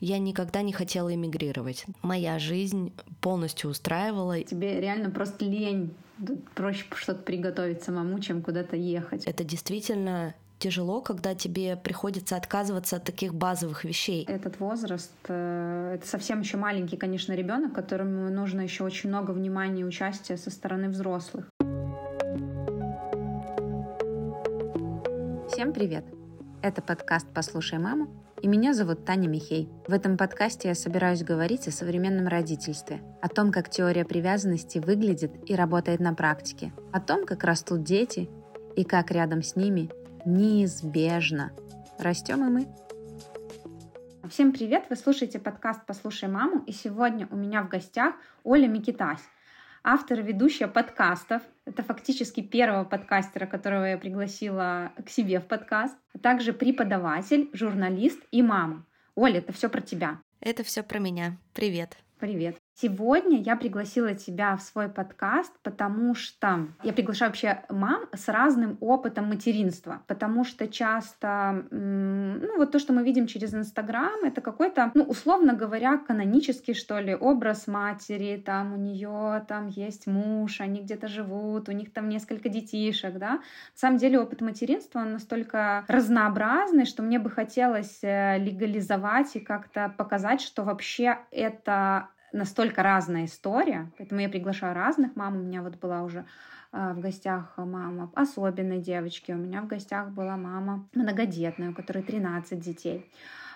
Я никогда не хотела эмигрировать. Моя жизнь полностью устраивала. Тебе реально просто лень. Проще что-то приготовить самому, чем куда-то ехать. Это действительно тяжело, когда тебе приходится отказываться от таких базовых вещей. Этот возраст, э, это совсем еще маленький, конечно, ребенок, которому нужно еще очень много внимания и участия со стороны взрослых. Всем привет! Это подкаст «Послушай маму» и меня зовут Таня Михей. В этом подкасте я собираюсь говорить о современном родительстве, о том, как теория привязанности выглядит и работает на практике, о том, как растут дети и как рядом с ними неизбежно растем и мы. Всем привет! Вы слушаете подкаст «Послушай маму» и сегодня у меня в гостях Оля Микитась, автор и ведущая подкастов. Это фактически первого подкастера, которого я пригласила к себе в подкаст. А также преподаватель, журналист и мама. Оля, это все про тебя. Это все про меня. Привет. Привет. Сегодня я пригласила тебя в свой подкаст, потому что я приглашаю вообще мам с разным опытом материнства, потому что часто, ну вот то, что мы видим через Инстаграм, это какой-то, ну условно говоря, канонический что ли образ матери, там у нее там есть муж, они где-то живут, у них там несколько детишек, да. На самом деле опыт материнства он настолько разнообразный, что мне бы хотелось э, легализовать и как-то показать, что вообще это настолько разная история, поэтому я приглашаю разных мам. У меня вот была уже а, в гостях мама особенной девочки, у меня в гостях была мама многодетная, у которой 13 детей.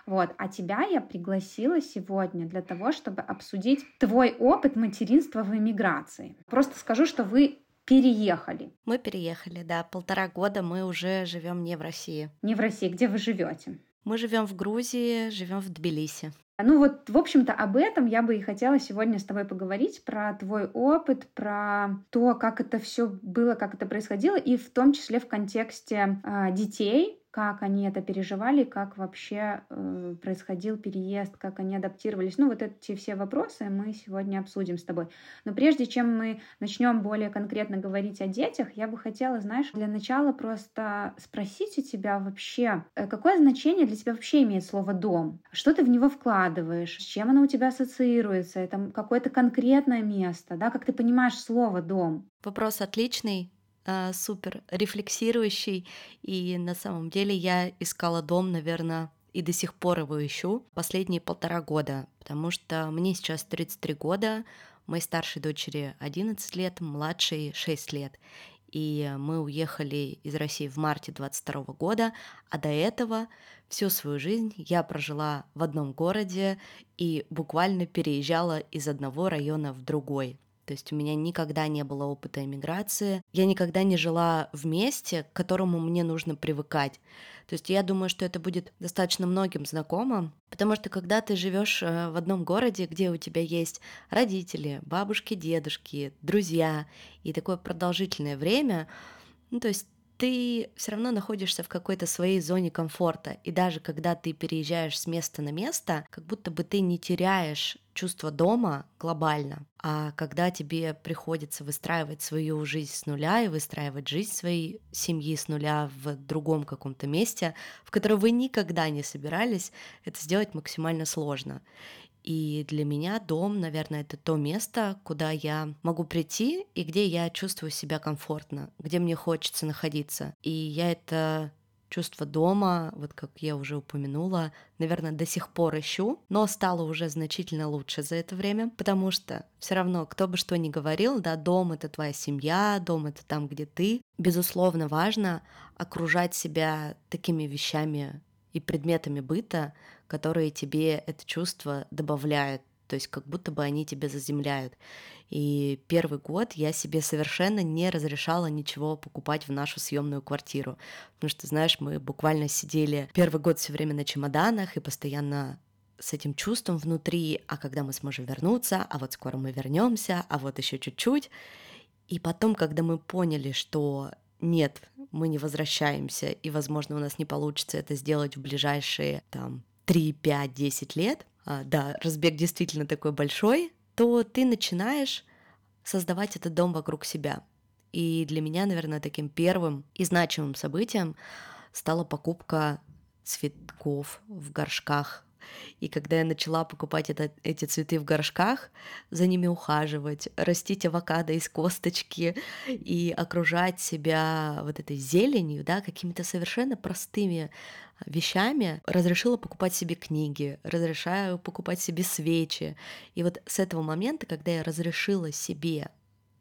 Вот. А тебя я пригласила сегодня для того, чтобы обсудить твой опыт материнства в эмиграции. Просто скажу, что вы переехали. Мы переехали, да. Полтора года мы уже живем не в России. Не в России. Где вы живете? Мы живем в Грузии, живем в Тбилиси. Ну вот, в общем-то, об этом я бы и хотела сегодня с тобой поговорить, про твой опыт, про то, как это все было, как это происходило, и в том числе в контексте э, детей, как они это переживали, как вообще э, происходил переезд, как они адаптировались. Ну, вот эти все вопросы мы сегодня обсудим с тобой. Но прежде чем мы начнем более конкретно говорить о детях, я бы хотела, знаешь, для начала просто спросить у тебя вообще, э, какое значение для тебя вообще имеет слово «дом»? Что ты в него вкладываешь? С чем оно у тебя ассоциируется? Это какое-то конкретное место, да? Как ты понимаешь слово «дом»? Вопрос отличный. А, супер рефлексирующий, и на самом деле я искала дом, наверное, и до сих пор его ищу последние полтора года, потому что мне сейчас 33 года, моей старшей дочери 11 лет, младшей 6 лет. И мы уехали из России в марте 22 года, а до этого всю свою жизнь я прожила в одном городе и буквально переезжала из одного района в другой. То есть у меня никогда не было опыта эмиграции. Я никогда не жила в месте, к которому мне нужно привыкать. То есть я думаю, что это будет достаточно многим знакомо, потому что когда ты живешь э, в одном городе, где у тебя есть родители, бабушки, дедушки, друзья и такое продолжительное время, ну то есть ты все равно находишься в какой-то своей зоне комфорта. И даже когда ты переезжаешь с места на место, как будто бы ты не теряешь чувство дома глобально, а когда тебе приходится выстраивать свою жизнь с нуля и выстраивать жизнь своей семьи с нуля в другом каком-то месте, в которое вы никогда не собирались, это сделать максимально сложно. И для меня дом, наверное, это то место, куда я могу прийти и где я чувствую себя комфортно, где мне хочется находиться. И я это чувство дома, вот как я уже упомянула, наверное, до сих пор ищу, но стало уже значительно лучше за это время, потому что все равно, кто бы что ни говорил, да, дом — это твоя семья, дом — это там, где ты. Безусловно, важно окружать себя такими вещами и предметами быта, которые тебе это чувство добавляют, то есть как будто бы они тебя заземляют. И первый год я себе совершенно не разрешала ничего покупать в нашу съемную квартиру, потому что, знаешь, мы буквально сидели первый год все время на чемоданах и постоянно с этим чувством внутри, а когда мы сможем вернуться, а вот скоро мы вернемся, а вот еще чуть-чуть. И потом, когда мы поняли, что нет, мы не возвращаемся, и, возможно, у нас не получится это сделать в ближайшие там 3, 5, 10 лет, да, разбег действительно такой большой, то ты начинаешь создавать этот дом вокруг себя. И для меня, наверное, таким первым и значимым событием стала покупка цветков в горшках И когда я начала покупать это, эти цветы в горшках, за ними ухаживать, растить авокадо из косточки и окружать себя вот этой зеленью, да, какими-то совершенно простыми вещами, разрешила покупать себе книги, разрешаю покупать себе свечи. И вот с этого момента, когда я разрешила себе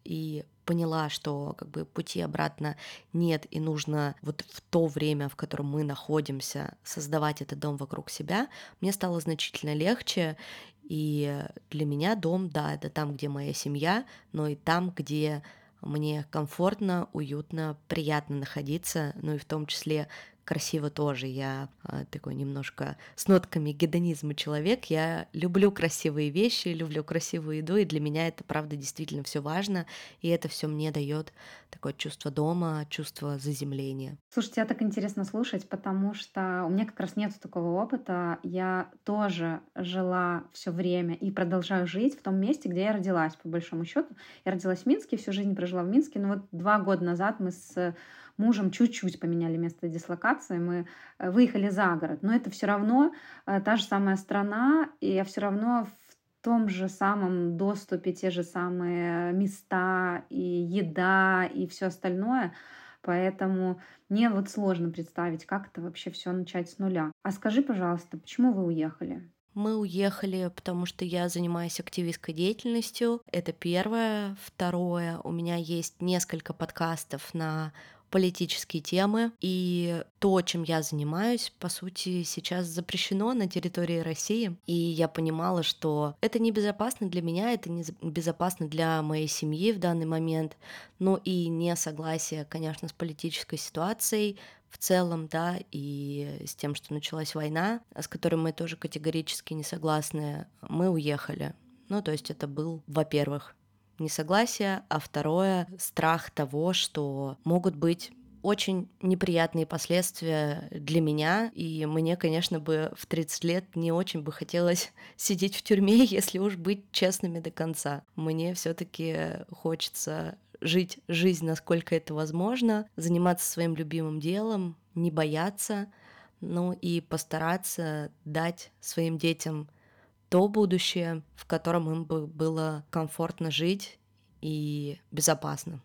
и поняла, что как бы пути обратно нет, и нужно вот в то время, в котором мы находимся, создавать этот дом вокруг себя, мне стало значительно легче. И для меня дом, да, это там, где моя семья, но и там, где мне комфортно, уютно, приятно находиться, ну и в том числе красиво тоже. Я а, такой немножко с нотками гедонизма человек. Я люблю красивые вещи, люблю красивую еду, и для меня это, правда, действительно все важно, и это все мне дает такое чувство дома, чувство заземления. Слушайте, тебя так интересно слушать, потому что у меня как раз нет такого опыта. Я тоже жила все время и продолжаю жить в том месте, где я родилась, по большому счету. Я родилась в Минске, всю жизнь прожила в Минске, но вот два года назад мы с мужем чуть-чуть поменяли место дислокации, мы э, выехали за город, но это все равно э, та же самая страна, и я все равно в том же самом доступе, те же самые места и еда и все остальное. Поэтому мне вот сложно представить, как это вообще все начать с нуля. А скажи, пожалуйста, почему вы уехали? Мы уехали, потому что я занимаюсь активистской деятельностью. Это первое. Второе, у меня есть несколько подкастов на политические темы. И то, чем я занимаюсь, по сути, сейчас запрещено на территории России. И я понимала, что это небезопасно для меня, это небезопасно для моей семьи в данный момент. Ну и несогласие, конечно, с политической ситуацией в целом, да, и с тем, что началась война, с которой мы тоже категорически не согласны, мы уехали. Ну, то есть это был, во-первых, несогласие, а второе — страх того, что могут быть очень неприятные последствия для меня, и мне, конечно, бы в 30 лет не очень бы хотелось сидеть в тюрьме, если уж быть честными до конца. Мне все таки хочется жить жизнь, насколько это возможно, заниматься своим любимым делом, не бояться, ну и постараться дать своим детям то будущее, в котором им бы было комфортно жить и безопасно.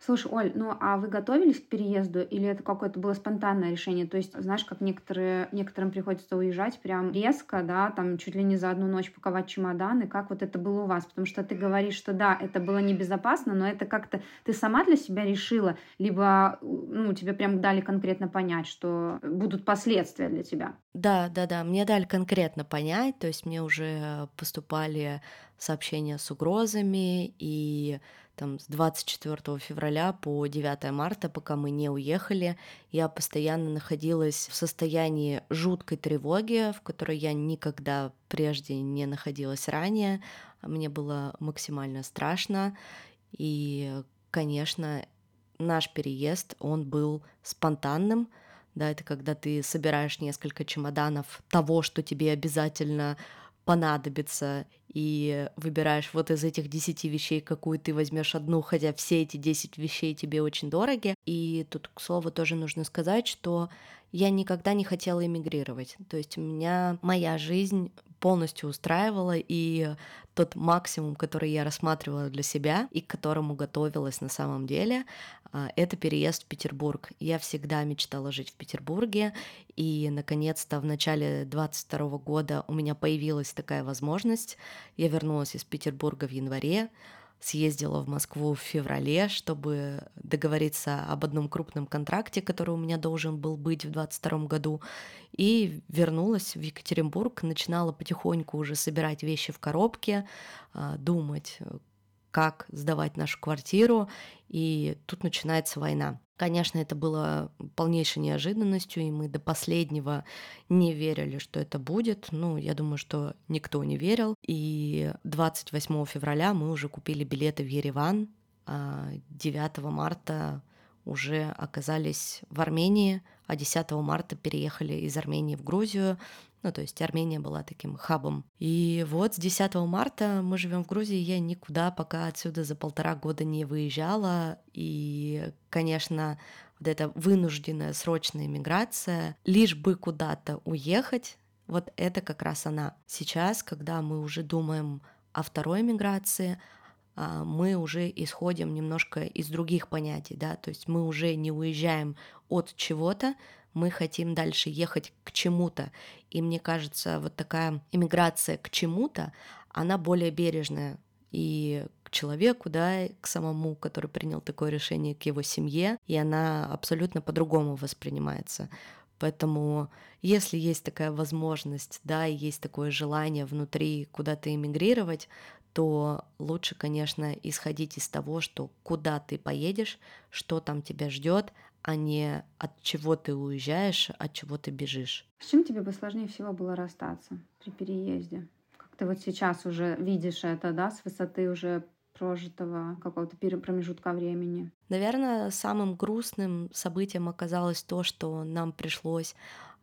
Слушай, Оль, ну а вы готовились к переезду или это какое-то было спонтанное решение? То есть, знаешь, как некоторые, некоторым приходится уезжать прям резко, да, там чуть ли не за одну ночь паковать чемоданы. Как вот это было у вас? Потому что ты говоришь, что да, это было небезопасно, но это как-то ты сама для себя решила, либо ну, тебе прям дали конкретно понять, что будут последствия для тебя. Да, да, да, мне дали конкретно понять, то есть мне уже поступали сообщения с угрозами, и там с 24 февраля по 9 марта, пока мы не уехали, я постоянно находилась в состоянии жуткой тревоги, в которой я никогда прежде не находилась ранее. Мне было максимально страшно. И, конечно, наш переезд, он был спонтанным, да, это когда ты собираешь несколько чемоданов того, что тебе обязательно понадобится, и выбираешь вот из этих десяти вещей, какую ты возьмешь одну, хотя все эти десять вещей тебе очень дороги. И тут, к слову, тоже нужно сказать, что я никогда не хотела эмигрировать. То есть у меня моя жизнь полностью устраивала, и тот максимум, который я рассматривала для себя и к которому готовилась на самом деле, а, это переезд в Петербург. Я всегда мечтала жить в Петербурге, и, наконец-то, в начале 22 года у меня появилась такая возможность. Я вернулась из Петербурга в январе, съездила в Москву в феврале, чтобы договориться об одном крупном контракте, который у меня должен был быть в 2022 году, и вернулась в Екатеринбург, начинала потихоньку уже собирать вещи в коробке, а, думать, как сдавать нашу квартиру, и тут начинается война. Конечно, это было полнейшей неожиданностью, и мы до последнего не верили, что это будет. Ну, я думаю, что никто не верил. И 28 февраля мы уже купили билеты в Ереван, а 9 марта уже оказались в Армении, а 10 марта переехали из Армении в Грузию. Ну, то есть Армения была таким хабом. И вот с 10 марта мы живем в Грузии, я никуда пока отсюда за полтора года не выезжала. И, конечно, вот эта вынужденная срочная миграция, лишь бы куда-то уехать, вот это как раз она. Сейчас, когда мы уже думаем о второй миграции, мы уже исходим немножко из других понятий, да, то есть мы уже не уезжаем от чего-то, мы хотим дальше ехать к чему-то. И мне кажется, вот такая иммиграция к чему-то, она более бережная и к человеку, да, к самому, который принял такое решение, к его семье, и она абсолютно по-другому воспринимается. Поэтому, если есть такая возможность, да, и есть такое желание внутри куда-то эмигрировать, то лучше, конечно, исходить из того, что куда ты поедешь, что там тебя ждет, а не от чего ты уезжаешь, от чего ты бежишь. С чем тебе бы сложнее всего было расстаться при переезде? Как ты вот сейчас уже видишь это, да, с высоты уже прожитого какого-то промежутка времени? Наверное, самым грустным событием оказалось то, что нам пришлось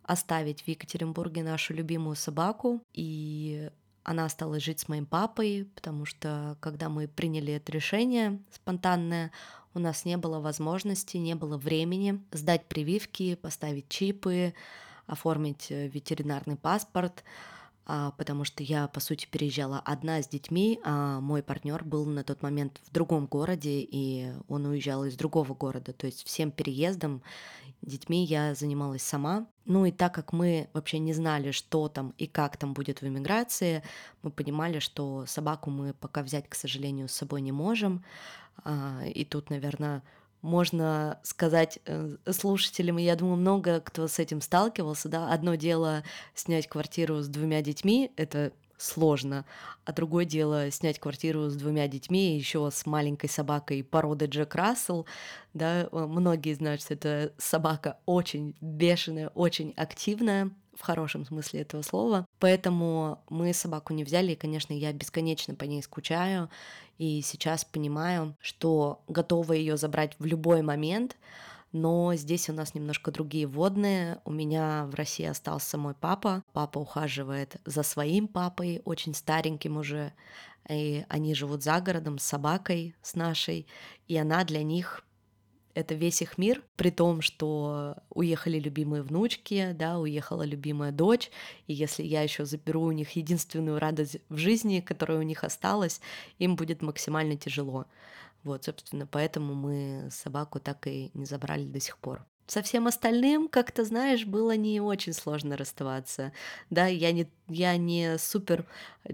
оставить в Екатеринбурге нашу любимую собаку, и она осталась жить с моим папой, потому что когда мы приняли это решение спонтанное, у нас не было возможности, не было времени сдать прививки, поставить чипы, оформить э, ветеринарный паспорт, а, потому что я, по сути, переезжала одна с детьми, а мой партнер был на тот момент в другом городе, и он уезжал из другого города. То есть всем переездом детьми я занималась сама. Ну и так как мы вообще не знали, что там и как там будет в эмиграции, мы понимали, что собаку мы пока взять, к сожалению, с собой не можем. А, и тут, наверное, можно сказать э, слушателям, я думаю, много кто с этим сталкивался, да, одно дело снять квартиру с двумя детьми, это сложно, а другое дело снять квартиру с двумя детьми, еще с маленькой собакой породы Джек Рассел, да, многие знают, что это собака очень бешеная, очень активная, в хорошем смысле этого слова. Поэтому мы собаку не взяли, и, конечно, я бесконечно по ней скучаю, и сейчас понимаю, что готова ее забрать в любой момент, но здесь у нас немножко другие водные. У меня в России остался мой папа. Папа ухаживает за своим папой, очень стареньким уже. И они живут за городом с собакой, с нашей. И она для них это весь их мир, при том, что уехали любимые внучки, да, уехала любимая дочь, и если я еще заберу у них единственную радость в жизни, которая у них осталась, им будет максимально тяжело. Вот, собственно, поэтому мы собаку так и не забрали до сих пор. Со всем остальным, как то знаешь, было не очень сложно расставаться. Да, я не, я не супер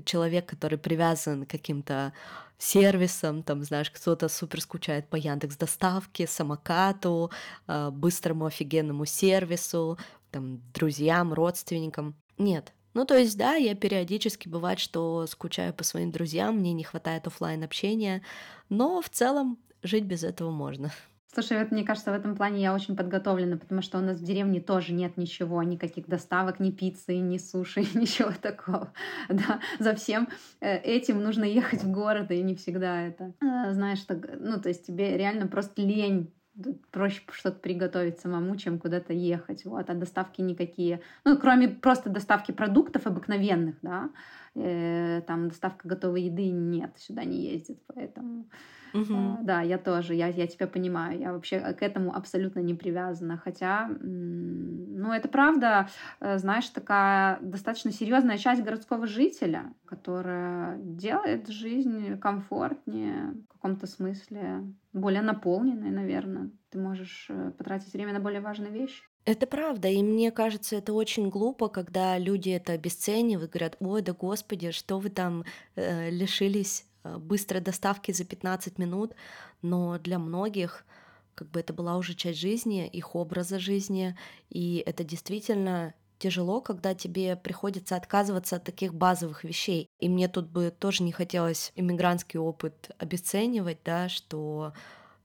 человек, который привязан к каким-то сервисам, там, знаешь, кто-то супер скучает по Яндекс доставке, самокату, а, быстрому офигенному сервису, там, друзьям, родственникам. Нет, ну, то есть, да, я периодически бывает, что скучаю по своим друзьям, мне не хватает офлайн общения, но в целом жить без этого можно. Слушай, вот мне кажется, в этом плане я очень подготовлена, потому что у нас в деревне тоже нет ничего, никаких доставок, ни пиццы, ни суши, ничего такого. Да, за всем э, этим нужно ехать в город, и не всегда это, э, знаешь, так, ну, то есть тебе реально просто лень проще что-то приготовить самому, чем куда-то ехать. Вот, а доставки никакие. Ну, кроме просто доставки продуктов обыкновенных, да, э, там доставка готовой еды нет, сюда не ездит, поэтому... Угу. Да, я тоже, я, я тебя понимаю, я вообще к этому абсолютно не привязана, хотя, ну, это правда, э, знаешь, такая достаточно серьезная часть городского жителя, которая делает жизнь комфортнее в каком-то смысле, более наполненной, наверное. Ты можешь э, потратить время на более важные вещи. Это правда, и мне кажется, это очень глупо, когда люди это обесценивают, говорят, ой, да господи, что вы там э, лишились Э, быстрой доставки за 15 минут, но для многих как бы это была уже часть жизни, их образа жизни, и это действительно тяжело, когда тебе приходится отказываться от таких базовых вещей. И мне тут бы тоже не хотелось иммигрантский опыт обесценивать, да, что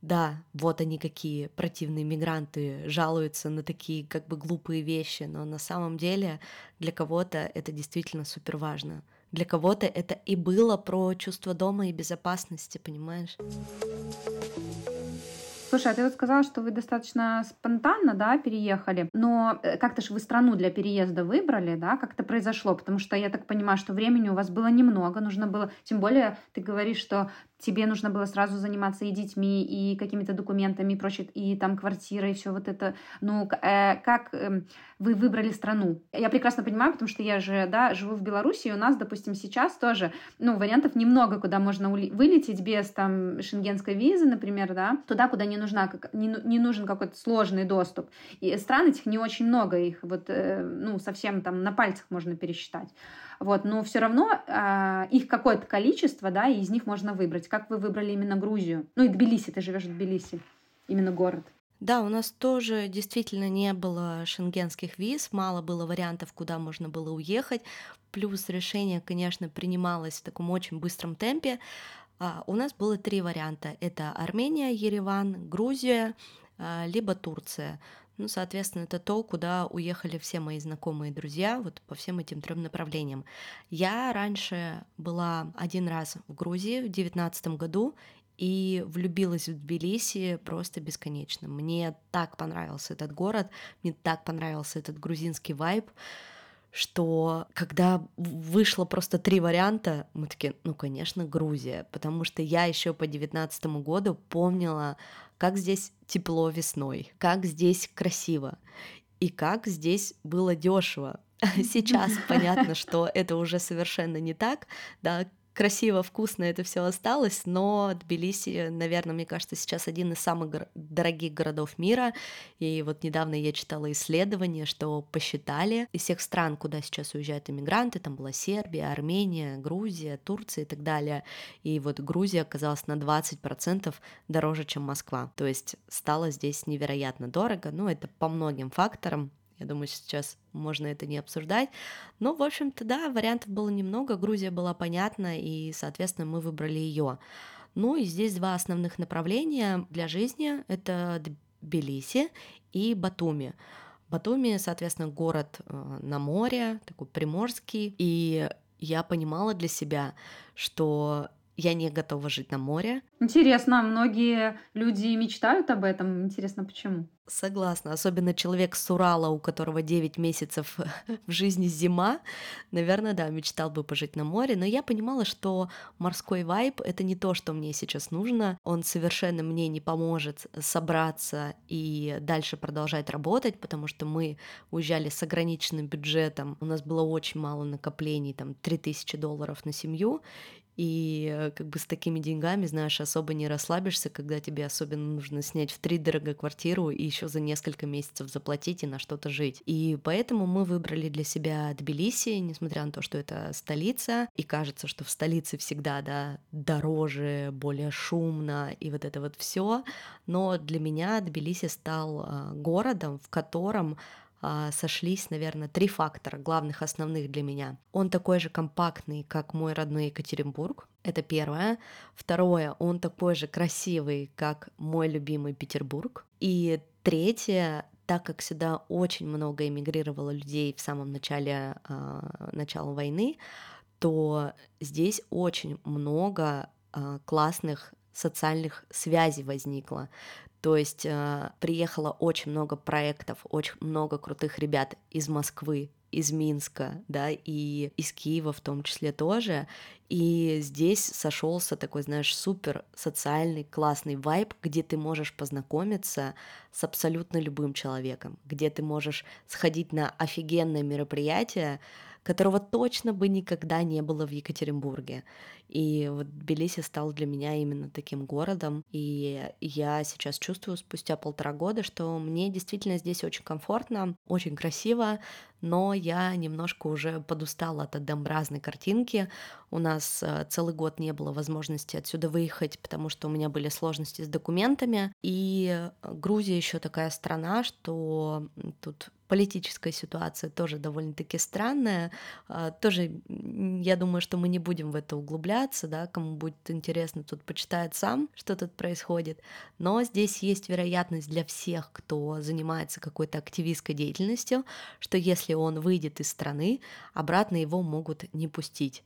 да, вот они какие противные мигранты жалуются на такие как бы глупые вещи, но на самом деле для кого-то это действительно супер важно. Для кого-то это и было про чувство дома и безопасности, понимаешь? Слушай, а ты вот сказала, что вы достаточно спонтанно, да, переехали, но э, как-то же вы страну для переезда выбрали, да, как это произошло, потому что я так понимаю, что времени у вас было немного, нужно было, тем более ты говоришь, что тебе нужно было сразу заниматься и детьми, и какими-то документами, и прочее, и там квартира, и все вот это. Ну, э, как э, вы выбрали страну? Я прекрасно понимаю, потому что я же, да, живу в Беларуси, и у нас, допустим, сейчас тоже, ну, вариантов немного, куда можно вылететь без там шенгенской визы, например, да, туда, куда не нужна, не, не нужен какой-то сложный доступ. И стран этих не очень много, их вот, э, ну, совсем там на пальцах можно пересчитать. Вот, но все равно э, их какое-то количество, да, и из них можно выбрать. Как вы выбрали именно Грузию? Ну и Тбилиси, ты живешь в Тбилиси, именно город. Да, у нас тоже действительно не было шенгенских виз, мало было вариантов, куда можно было уехать. Плюс решение, конечно, принималось в таком очень быстром темпе. А, у нас было три варианта. Это Армения, Ереван, Грузия, а, либо Турция. Ну, соответственно, это то, куда уехали все мои знакомые и друзья, вот по всем этим трем направлениям. Я раньше была один раз в Грузии в девятнадцатом году и влюбилась в Тбилиси просто бесконечно. Мне так понравился этот город, мне так понравился этот грузинский вайб, что когда вышло просто три варианта, мы такие, ну, конечно, Грузия, потому что я еще по девятнадцатому году помнила, как здесь тепло весной, как здесь красиво и как здесь было дешево. Сейчас понятно, что это уже совершенно не так, да, красиво, вкусно это все осталось, но Тбилиси, наверное, мне кажется, сейчас один из самых дорогих городов мира. И вот недавно я читала исследование, что посчитали из всех стран, куда сейчас уезжают иммигранты, там была Сербия, Армения, Грузия, Турция и так далее. И вот Грузия оказалась на 20% дороже, чем Москва. То есть стало здесь невероятно дорого. Ну, это по многим факторам. Я думаю, сейчас можно это не обсуждать. Но, в общем-то, да, вариантов было немного. Грузия была понятна, и, соответственно, мы выбрали ее. Ну и здесь два основных направления для жизни. Это Тбилиси и Батуми. Батуми, соответственно, город э, на море, такой приморский. И я понимала для себя, что я не готова жить на море. Интересно, многие люди мечтают об этом. Интересно, почему? Согласна. Особенно человек с Урала, у которого 9 месяцев в жизни зима, наверное, да, мечтал бы пожить на море. Но я понимала, что морской вайб — это не то, что мне сейчас нужно. Он совершенно мне не поможет собраться и дальше продолжать работать, потому что мы уезжали с ограниченным бюджетом. У нас было очень мало накоплений, там 3000 долларов на семью. И э, как бы с такими деньгами, знаешь, особо не расслабишься, когда тебе особенно нужно снять в три дорого квартиру и еще за несколько месяцев заплатить и на что-то жить. И поэтому мы выбрали для себя Тбилиси, несмотря на то, что это столица, и кажется, что в столице всегда, да, дороже, более шумно и вот это вот все. Но для меня Тбилиси стал а, городом, в котором сошлись, наверное, три фактора главных, основных для меня. Он такой же компактный, как мой родной Екатеринбург. Это первое. Второе, он такой же красивый, как мой любимый Петербург. И третье, так как сюда очень много эмигрировало людей в самом начале э, начала войны, то здесь очень много э, классных социальных связей возникло. То есть э, приехало очень много проектов, очень много крутых ребят из Москвы, из Минска, да, и из Киева в том числе тоже. И здесь сошелся такой, знаешь, супер социальный классный вайб, где ты можешь познакомиться с абсолютно любым человеком, где ты можешь сходить на офигенное мероприятие, которого точно бы никогда не было в Екатеринбурге. И вот Тбилиси стал для меня именно таким городом. И я сейчас чувствую спустя полтора года, что мне действительно здесь очень комфортно, очень красиво, но я немножко уже подустала от однообразной картинки. У нас э, целый год не было возможности отсюда выехать, потому что у меня были сложности с документами. И Грузия еще такая страна, что тут политическая ситуация тоже довольно-таки странная. А, тоже, я думаю, что мы не будем в это углубляться, да, кому будет интересно, тут почитает сам, что тут происходит. Но здесь есть вероятность для всех, кто занимается какой-то активистской деятельностью, что если он выйдет из страны, обратно его могут не пустить.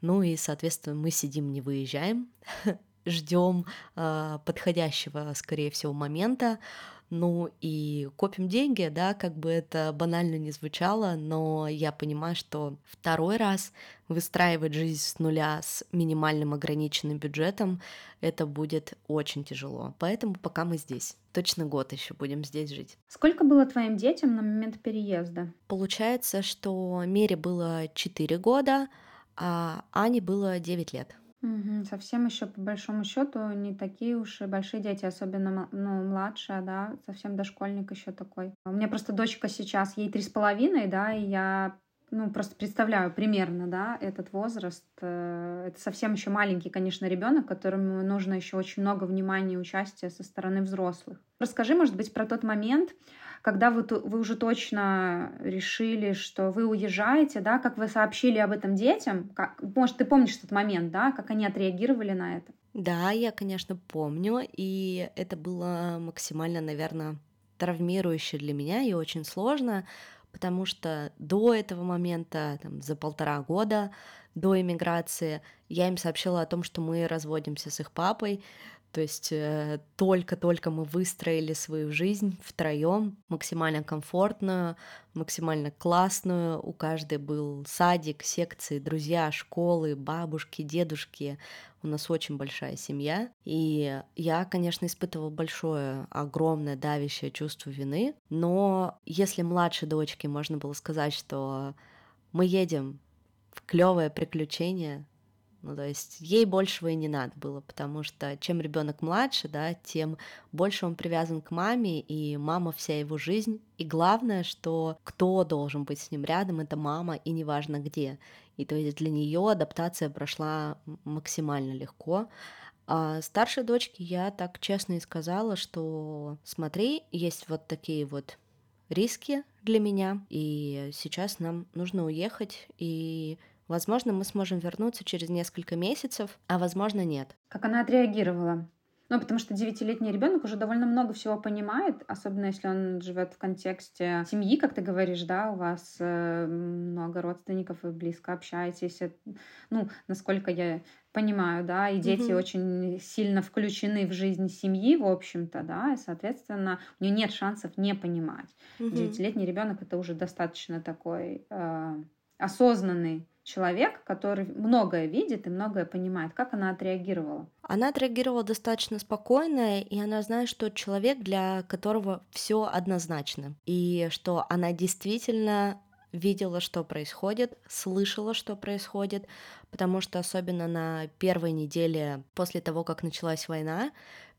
Ну и, соответственно, мы сидим, не выезжаем, ждем э, подходящего, скорее всего, момента. Ну и копим деньги, да, как бы это банально не звучало, но я понимаю, что второй раз выстраивать жизнь с нуля с минимальным ограниченным бюджетом, это будет очень тяжело. Поэтому пока мы здесь. Точно год еще будем здесь жить. Сколько было твоим детям на момент переезда? Получается, что Мере было 4 года, а Ане было 9 лет. Совсем еще по большому счету не такие уж и большие дети, особенно ну, младшая, да, совсем дошкольник еще такой. У меня просто дочка сейчас, ей три с половиной, да, и я ну, просто представляю примерно, да, этот возраст. Э, это совсем еще маленький, конечно, ребенок, которому нужно еще очень много внимания и участия со стороны взрослых. Расскажи, может быть, про тот момент, когда вы, вы уже точно решили, что вы уезжаете, да, как вы сообщили об этом детям, как, может, ты помнишь этот момент, да, как они отреагировали на это? Да, я, конечно, помню, и это было максимально, наверное, травмирующе для меня и очень сложно, потому что до этого момента, там, за полтора года до иммиграции, я им сообщила о том, что мы разводимся с их папой, то есть э, только-только мы выстроили свою жизнь втроем, максимально комфортную, максимально классную. У каждой был садик, секции, друзья, школы, бабушки, дедушки. У нас очень большая семья. И я, конечно, испытывала большое, огромное давящее чувство вины. Но если младшей дочке можно было сказать, что мы едем в клевое приключение, ну, то есть ей большего и не надо было, потому что чем ребенок младше, да, тем больше он привязан к маме, и мама вся его жизнь. И главное, что кто должен быть с ним рядом, это мама, и неважно где. И то есть для нее адаптация прошла максимально легко. А старшей дочке я так честно и сказала, что смотри, есть вот такие вот риски для меня, и сейчас нам нужно уехать, и Возможно, мы сможем вернуться через несколько месяцев, а возможно, нет. Как она отреагировала? Ну, потому что девятилетний ребенок уже довольно много всего понимает, особенно если он живет в контексте семьи, как ты говоришь, да, у вас э, много родственников, вы близко общаетесь. Ну, насколько я понимаю, да, и дети угу. очень сильно включены в жизнь семьи, в общем-то, да, и, соответственно, у нее нет шансов не понимать. Девятилетний угу. ребенок это уже достаточно такой э, осознанный человек, который многое видит и многое понимает. Как она отреагировала? Она отреагировала достаточно спокойно, и она знает, что человек, для которого все однозначно, и что она действительно видела, что происходит, слышала, что происходит, потому что особенно на первой неделе после того, как началась война,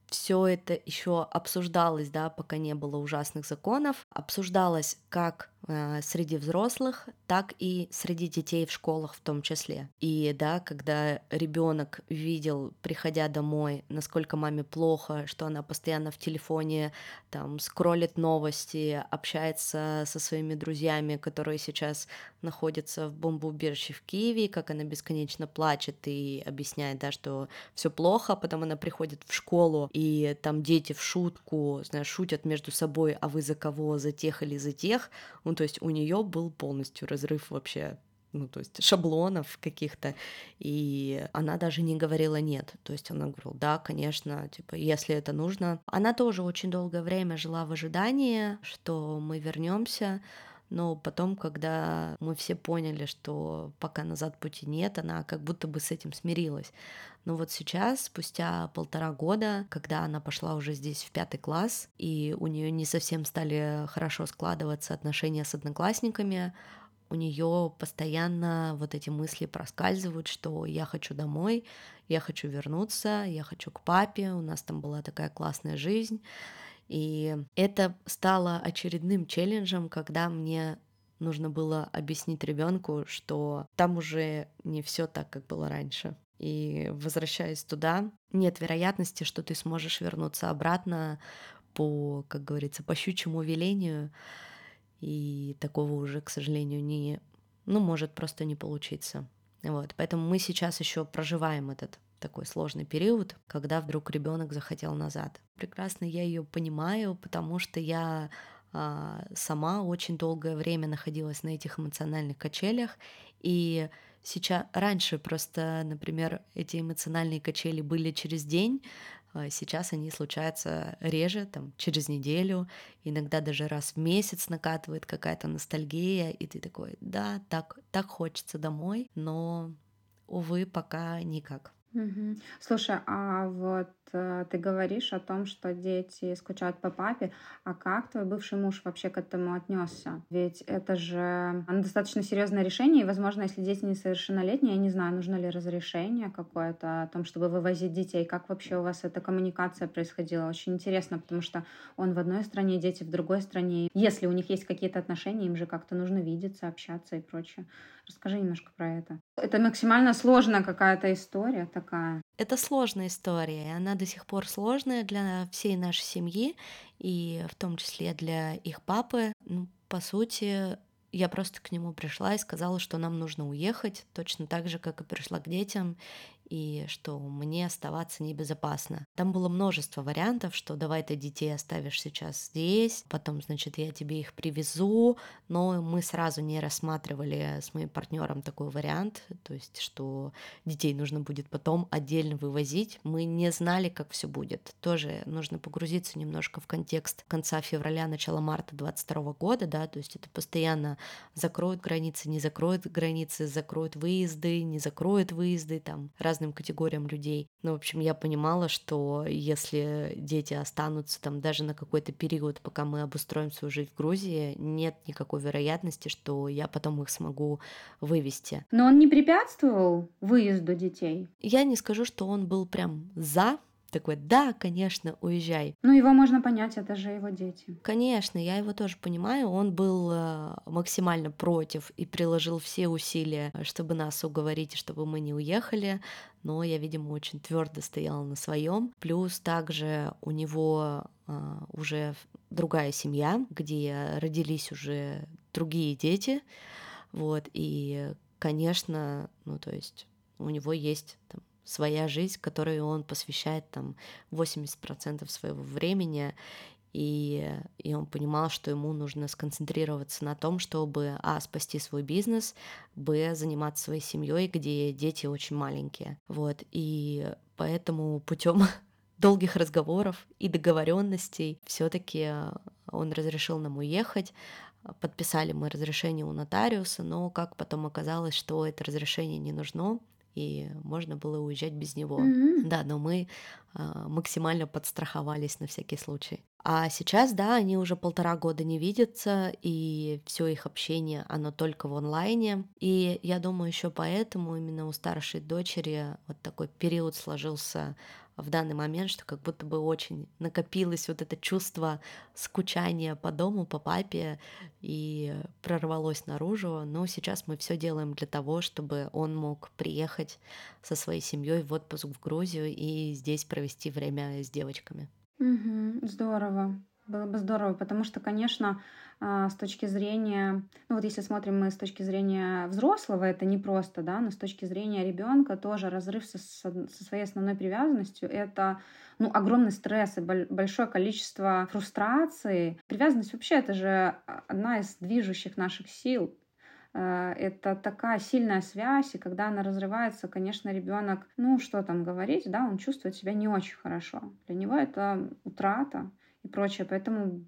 все это еще обсуждалось, да, пока не было ужасных законов, обсуждалось как среди взрослых, так и среди детей в школах в том числе. И да, когда ребенок видел, приходя домой, насколько маме плохо, что она постоянно в телефоне там скроллит новости, общается со своими друзьями, которые сейчас находятся в бомбоубежище в Киеве, как она бесконечно плачет и объясняет, да, что все плохо, а потом она приходит в школу, и там дети в шутку, знаешь, шутят между собой, а вы за кого, за тех или за тех, он то есть у нее был полностью разрыв вообще ну, то есть шаблонов каких-то, и она даже не говорила нет, то есть она говорила, да, конечно, типа, если это нужно. Она тоже очень долгое время жила в ожидании, что мы вернемся, но потом, когда мы все поняли, что пока назад пути нет, она как будто бы с этим смирилась. Но вот сейчас, спустя полтора года, когда она пошла уже здесь в пятый класс, и у нее не совсем стали хорошо складываться отношения с одноклассниками, у нее постоянно вот эти мысли проскальзывают, что я хочу домой, я хочу вернуться, я хочу к папе, у нас там была такая классная жизнь. И это стало очередным челленджем, когда мне нужно было объяснить ребенку, что там уже не все так, как было раньше. И возвращаясь туда, нет вероятности, что ты сможешь вернуться обратно по, как говорится, по щучьему велению. И такого уже, к сожалению, не, ну, может просто не получиться. Вот, поэтому мы сейчас еще проживаем этот такой сложный период, когда вдруг ребенок захотел назад. Прекрасно я ее понимаю, потому что я а, сама очень долгое время находилась на этих эмоциональных качелях, и сейчас раньше просто, например, эти эмоциональные качели были через день, А сейчас они случаются реже, там, через неделю, иногда даже раз в месяц накатывает какая-то ностальгия, и ты такой, да, так, так хочется домой, но, увы, пока никак. Слушай, а вот ты говоришь о том, что дети скучают по папе, а как твой бывший муж вообще к этому отнесся? Ведь это же ну, достаточно серьезное решение, и, возможно, если дети несовершеннолетние, я не знаю, нужно ли разрешение какое-то о том, чтобы вывозить детей, как вообще у вас эта коммуникация происходила? Очень интересно, потому что он в одной стране, дети в другой стране. Если у них есть какие-то отношения, им же как-то нужно видеться, общаться и прочее. Расскажи немножко про это. Это максимально сложная какая-то история такая. Это сложная история, и она до сих пор сложная для всей нашей семьи, и в том числе для их папы. Ну, по сути, я просто к нему пришла и сказала, что нам нужно уехать, точно так же, как и пришла к детям, и что мне оставаться небезопасно. Там было множество вариантов, что давай ты детей оставишь сейчас здесь, потом, значит, я тебе их привезу, но мы сразу не рассматривали с моим партнером такой вариант, то есть, что детей нужно будет потом отдельно вывозить. Мы не знали, как все будет. Тоже нужно погрузиться немножко в контекст конца февраля, начала марта 22 года, да, то есть это постоянно закроют границы, не закроют границы, закроют выезды, не закроют выезды, там раз разным категориям людей. Ну, в общем, я понимала, что если дети останутся там даже на какой-то период, пока мы обустроим свою жизнь в Грузии, нет никакой вероятности, что я потом их смогу вывести. Но он не препятствовал выезду детей? Я не скажу, что он был прям за, такой, да, конечно, уезжай. Ну, его можно понять, это же его дети. Конечно, я его тоже понимаю. Он был э, максимально против и приложил все усилия, чтобы нас уговорить, чтобы мы не уехали. Но я, видимо, очень твердо стояла на своем. Плюс также у него э, уже другая семья, где родились уже другие дети. Вот, и, конечно, ну, то есть у него есть там, своя жизнь, которой он посвящает там 80% своего времени, и, и он понимал, что ему нужно сконцентрироваться на том, чтобы, а, спасти свой бизнес, б, заниматься своей семьей, где дети очень маленькие. Вот, и поэтому путем долгих разговоров и договоренностей все-таки он разрешил нам уехать, подписали мы разрешение у нотариуса, но как потом оказалось, что это разрешение не нужно, и можно было уезжать без него. Mm-hmm. Да, но мы э, максимально подстраховались на всякий случай. А сейчас, да, они уже полтора года не видятся, и все их общение, оно только в онлайне. И я думаю, еще поэтому именно у старшей дочери вот такой период сложился в данный момент, что как будто бы очень накопилось вот это чувство скучания по дому, по папе, и прорвалось наружу. Но сейчас мы все делаем для того, чтобы он мог приехать со своей семьей в отпуск в Грузию и здесь провести время с девочками. Угу, здорово. Было бы здорово, потому что, конечно, с точки зрения, ну вот если смотрим мы с точки зрения взрослого, это не просто, да, но с точки зрения ребенка тоже разрыв со, со своей основной привязанностью это ну, огромный стресс и большое количество фрустрации. Привязанность вообще это же одна из движущих наших сил. А, это такая сильная связь, и когда она разрывается, конечно, ребенок, ну что там говорить, да, он чувствует себя не очень хорошо. Для него это утрата и прочее. Поэтому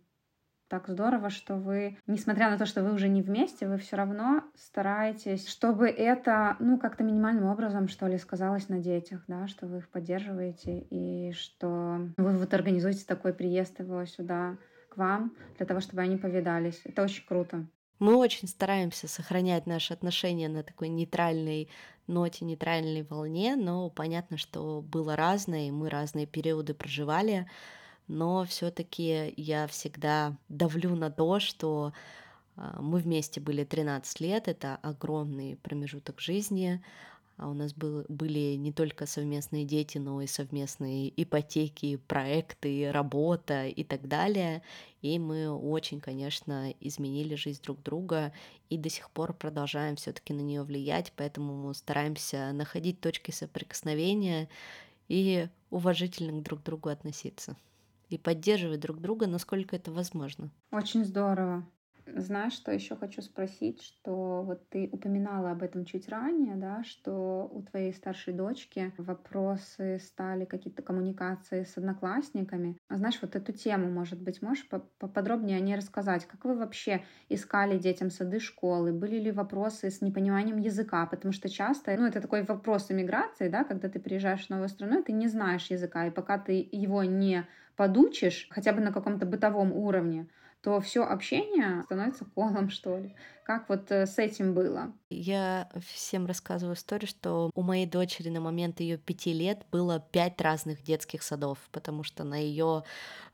так здорово, что вы, несмотря на то, что вы уже не вместе, вы все равно стараетесь, чтобы это, ну, как-то минимальным образом, что ли, сказалось на детях, да, что вы их поддерживаете и что вы вот организуете такой приезд его сюда к вам для того, чтобы они повидались. Это очень круто. Мы очень стараемся сохранять наши отношения на такой нейтральной ноте, нейтральной волне, но понятно, что было разное, и мы разные периоды проживали но все-таки я всегда давлю на то, что а, мы вместе были 13 лет, это огромный промежуток жизни. А у нас был, были не только совместные дети, но и совместные ипотеки, проекты, работа и так далее. И мы очень, конечно, изменили жизнь друг друга и до сих пор продолжаем все-таки на нее влиять, поэтому мы стараемся находить точки соприкосновения и уважительно друг к другу относиться и поддерживать друг друга, насколько это возможно. Очень здорово. Знаешь, что еще хочу спросить, что вот ты упоминала об этом чуть ранее, да, что у твоей старшей дочки вопросы стали какие-то коммуникации с одноклассниками. А знаешь, вот эту тему, может быть, можешь поподробнее о ней рассказать? Как вы вообще искали детям сады школы? Были ли вопросы с непониманием языка? Потому что часто, ну, это такой вопрос иммиграции, да, когда ты приезжаешь в новую страну, ты не знаешь языка, и пока ты его не подучишь, хотя бы на каком-то бытовом уровне, то все общение становится колом, что ли. Как вот э, с этим было? Я всем рассказываю историю, что у моей дочери на момент ее пяти лет было пять разных детских садов, потому что на ее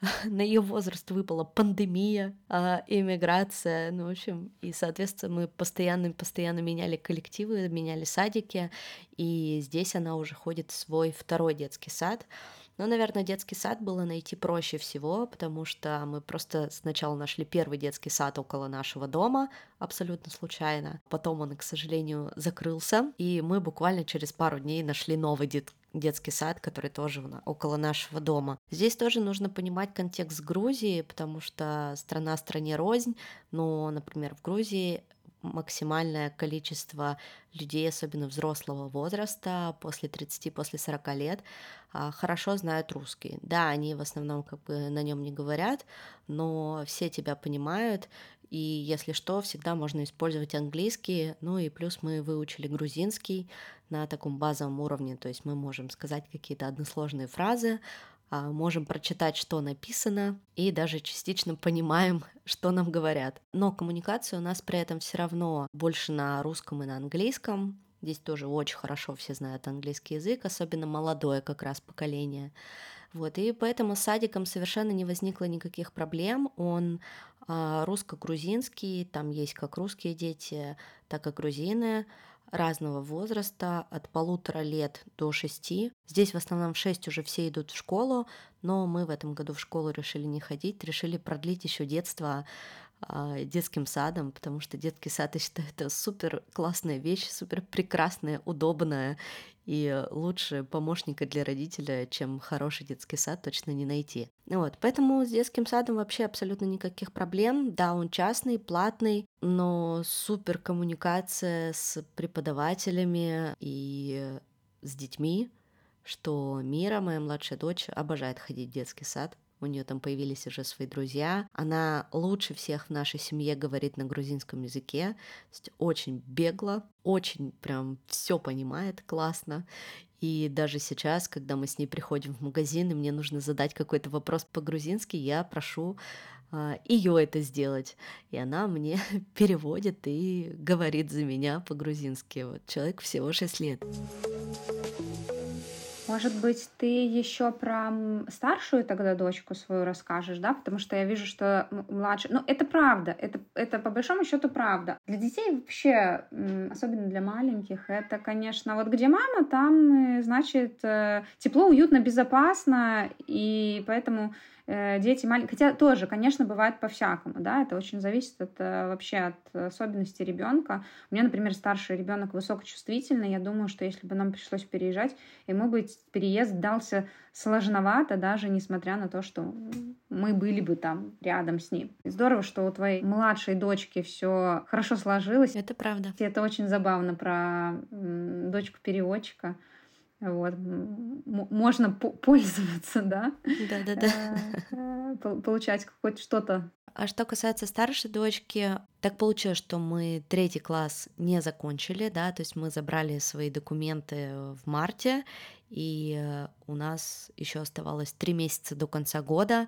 на ее возраст выпала пандемия, а, иммиграция, ну, в общем, и, соответственно, мы постоянно, постоянно меняли коллективы, меняли садики, и здесь она уже ходит в свой второй детский сад, но, наверное, детский сад было найти проще всего, потому что мы просто сначала нашли первый детский сад около нашего дома, абсолютно случайно. Потом он, к сожалению, закрылся, и мы буквально через пару дней нашли новый дет детский сад, который тоже около нашего дома. Здесь тоже нужно понимать контекст Грузии, потому что страна стране рознь, но, например, в Грузии максимальное количество людей, особенно взрослого возраста, после 30, после 40 лет, а, хорошо знают русский. Да, они в основном как бы на нем не говорят, но все тебя понимают, и если что, всегда можно использовать английский, ну и плюс мы выучили грузинский на таком базовом уровне, то есть мы можем сказать какие-то односложные фразы, можем прочитать, что написано, и даже частично понимаем, что нам говорят. Но коммуникация у нас при этом все равно больше на русском и на английском. Здесь тоже очень хорошо все знают английский язык, особенно молодое как раз поколение. Вот, и поэтому с садиком совершенно не возникло никаких проблем. Он а, русско-грузинский, там есть как русские дети, так и грузины разного возраста, от полутора лет до шести. Здесь в основном в шесть уже все идут в школу, но мы в этом году в школу решили не ходить, решили продлить еще детство детским садом, потому что детский сад, я считаю, это супер классная вещь, супер прекрасная, удобная, и лучше помощника для родителя, чем хороший детский сад, точно не найти. Вот, поэтому с детским садом вообще абсолютно никаких проблем. Да, он частный, платный, но супер коммуникация с преподавателями и с детьми, что Мира, моя младшая дочь, обожает ходить в детский сад у нее там появились уже свои друзья. Она лучше всех в нашей семье говорит на грузинском языке, очень бегло, очень прям все понимает классно. И даже сейчас, когда мы с ней приходим в магазин, и мне нужно задать какой-то вопрос по-грузински, я прошу а, ее это сделать. И она мне переводит и говорит за меня по-грузински. Вот человек всего 6 лет. Может быть, ты еще про старшую тогда дочку свою расскажешь, да? Потому что я вижу, что младшая... Ну, это правда, это, это по большому счету правда. Для детей вообще, особенно для маленьких, это, конечно, вот где мама, там, значит, э, тепло, уютно, безопасно, и поэтому Э, дети маленькие, хотя тоже, конечно, бывает по-всякому, да, это очень зависит от, э, вообще от особенностей ребенка. У меня, например, старший ребенок высокочувствительный, я думаю, что если бы нам пришлось переезжать, ему бы переезд дался сложновато, даже несмотря на то, что мы были бы там рядом с ним. Здорово, что у твоей младшей дочки все хорошо сложилось. Это правда. Это очень забавно про дочку переводчика. Вот. Можно пользоваться, да? Да-да-да. Э, получать какое-то что-то. А что касается старшей дочки, так получилось, что мы третий класс не закончили, да, то есть мы забрали свои документы в марте, и у нас еще оставалось три месяца до конца года,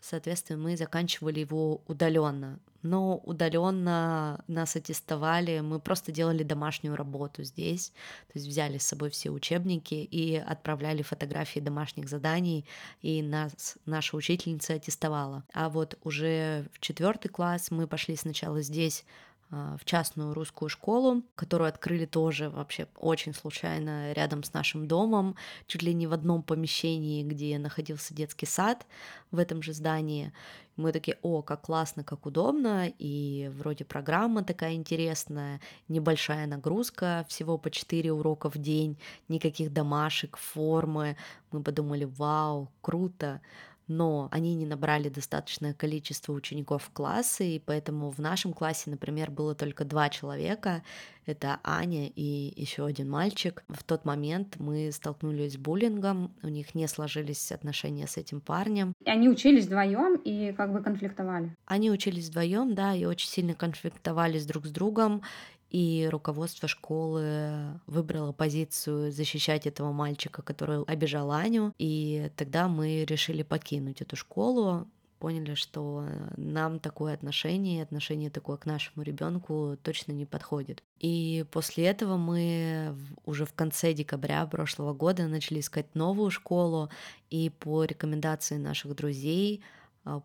Соответственно, мы заканчивали его удаленно. Но удаленно нас аттестовали, мы просто делали домашнюю работу здесь, то есть взяли с собой все учебники и отправляли фотографии домашних заданий, и нас наша учительница аттестовала. А вот уже в четвертый класс мы пошли сначала здесь в частную русскую школу, которую открыли тоже вообще очень случайно рядом с нашим домом, чуть ли не в одном помещении, где находился детский сад в этом же здании. Мы такие, о, как классно, как удобно, и вроде программа такая интересная, небольшая нагрузка, всего по 4 урока в день, никаких домашек, формы. Мы подумали, вау, круто, но они не набрали достаточное количество учеников в классы, и поэтому в нашем классе, например, было только два человека, это Аня и еще один мальчик. В тот момент мы столкнулись с буллингом, у них не сложились отношения с этим парнем. И они учились вдвоем и как бы конфликтовали. Они учились вдвоем, да, и очень сильно конфликтовали с друг с другом. И руководство школы выбрало позицию защищать этого мальчика, который обижал Аню. И тогда мы решили покинуть эту школу поняли, что нам такое отношение, отношение такое к нашему ребенку точно не подходит. И после этого мы уже в конце декабря прошлого года начали искать новую школу, и по рекомендации наших друзей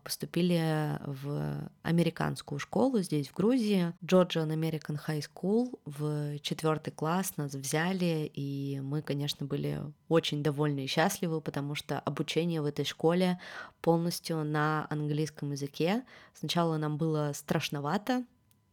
поступили в американскую школу здесь, в Грузии. Georgian American High School в четвертый класс нас взяли, и мы, конечно, были очень довольны и счастливы, потому что обучение в этой школе полностью на английском языке. Сначала нам было страшновато,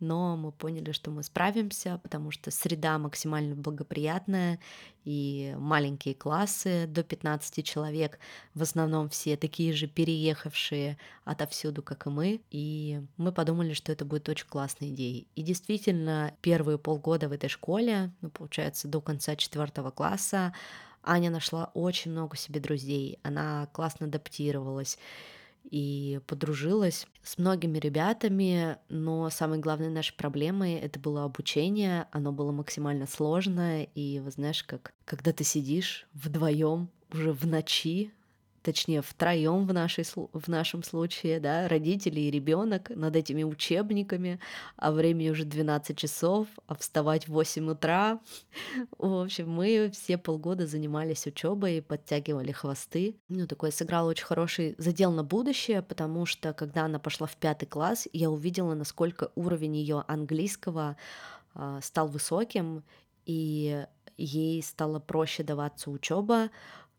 но мы поняли, что мы справимся, потому что среда максимально благоприятная, и маленькие классы до 15 человек, в основном все такие же переехавшие отовсюду, как и мы, и мы подумали, что это будет очень классной идеей. И действительно, первые полгода в этой школе, ну, получается, до конца четвертого класса, Аня нашла очень много себе друзей, она классно адаптировалась, и подружилась с многими ребятами, но самой главной нашей проблемой это было обучение, оно было максимально сложное, и, вы знаешь, как когда ты сидишь вдвоем уже в ночи точнее, втроем в, нашей, в нашем случае, да, родители и ребенок над этими учебниками, а времени уже 12 часов, а вставать в 8 утра. В общем, мы все полгода занимались учебой, подтягивали хвосты. Ну, такой сыграл очень хороший задел на будущее, потому что, когда она пошла в пятый класс, я увидела, насколько уровень ее английского э, стал высоким, и ей стало проще даваться учеба,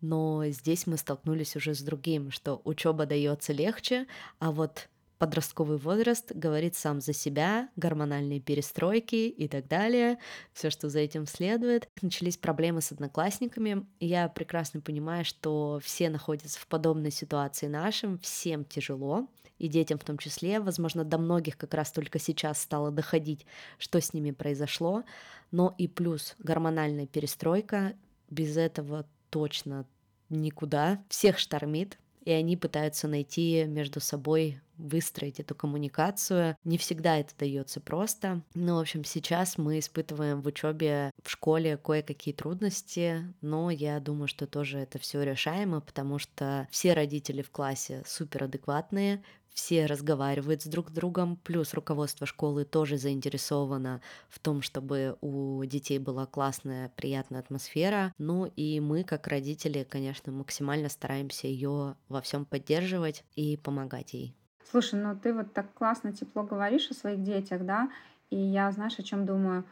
но здесь мы столкнулись уже с другим, что учеба дается легче, а вот подростковый возраст говорит сам за себя, гормональные перестройки и так далее, все, что за этим следует. Начались проблемы с одноклассниками, и я прекрасно понимаю, что все находятся в подобной ситуации нашим, всем тяжело, и детям в том числе, возможно, до многих как раз только сейчас стало доходить, что с ними произошло, но и плюс гормональная перестройка, без этого точно никуда, всех штормит, и они пытаются найти между собой выстроить эту коммуникацию. Не всегда это дается просто. Но, в общем, сейчас мы испытываем в учебе в школе кое-какие трудности, но я думаю, что тоже это все решаемо, потому что все родители в классе супер адекватные, все разговаривают с друг другом, плюс руководство школы тоже заинтересовано в том, чтобы у детей была классная, приятная атмосфера. Ну и мы, как родители, конечно, максимально стараемся ее во всем поддерживать и помогать ей. Слушай, ну ты вот так классно, тепло говоришь о своих детях, да, и я, знаешь, о чем думаю?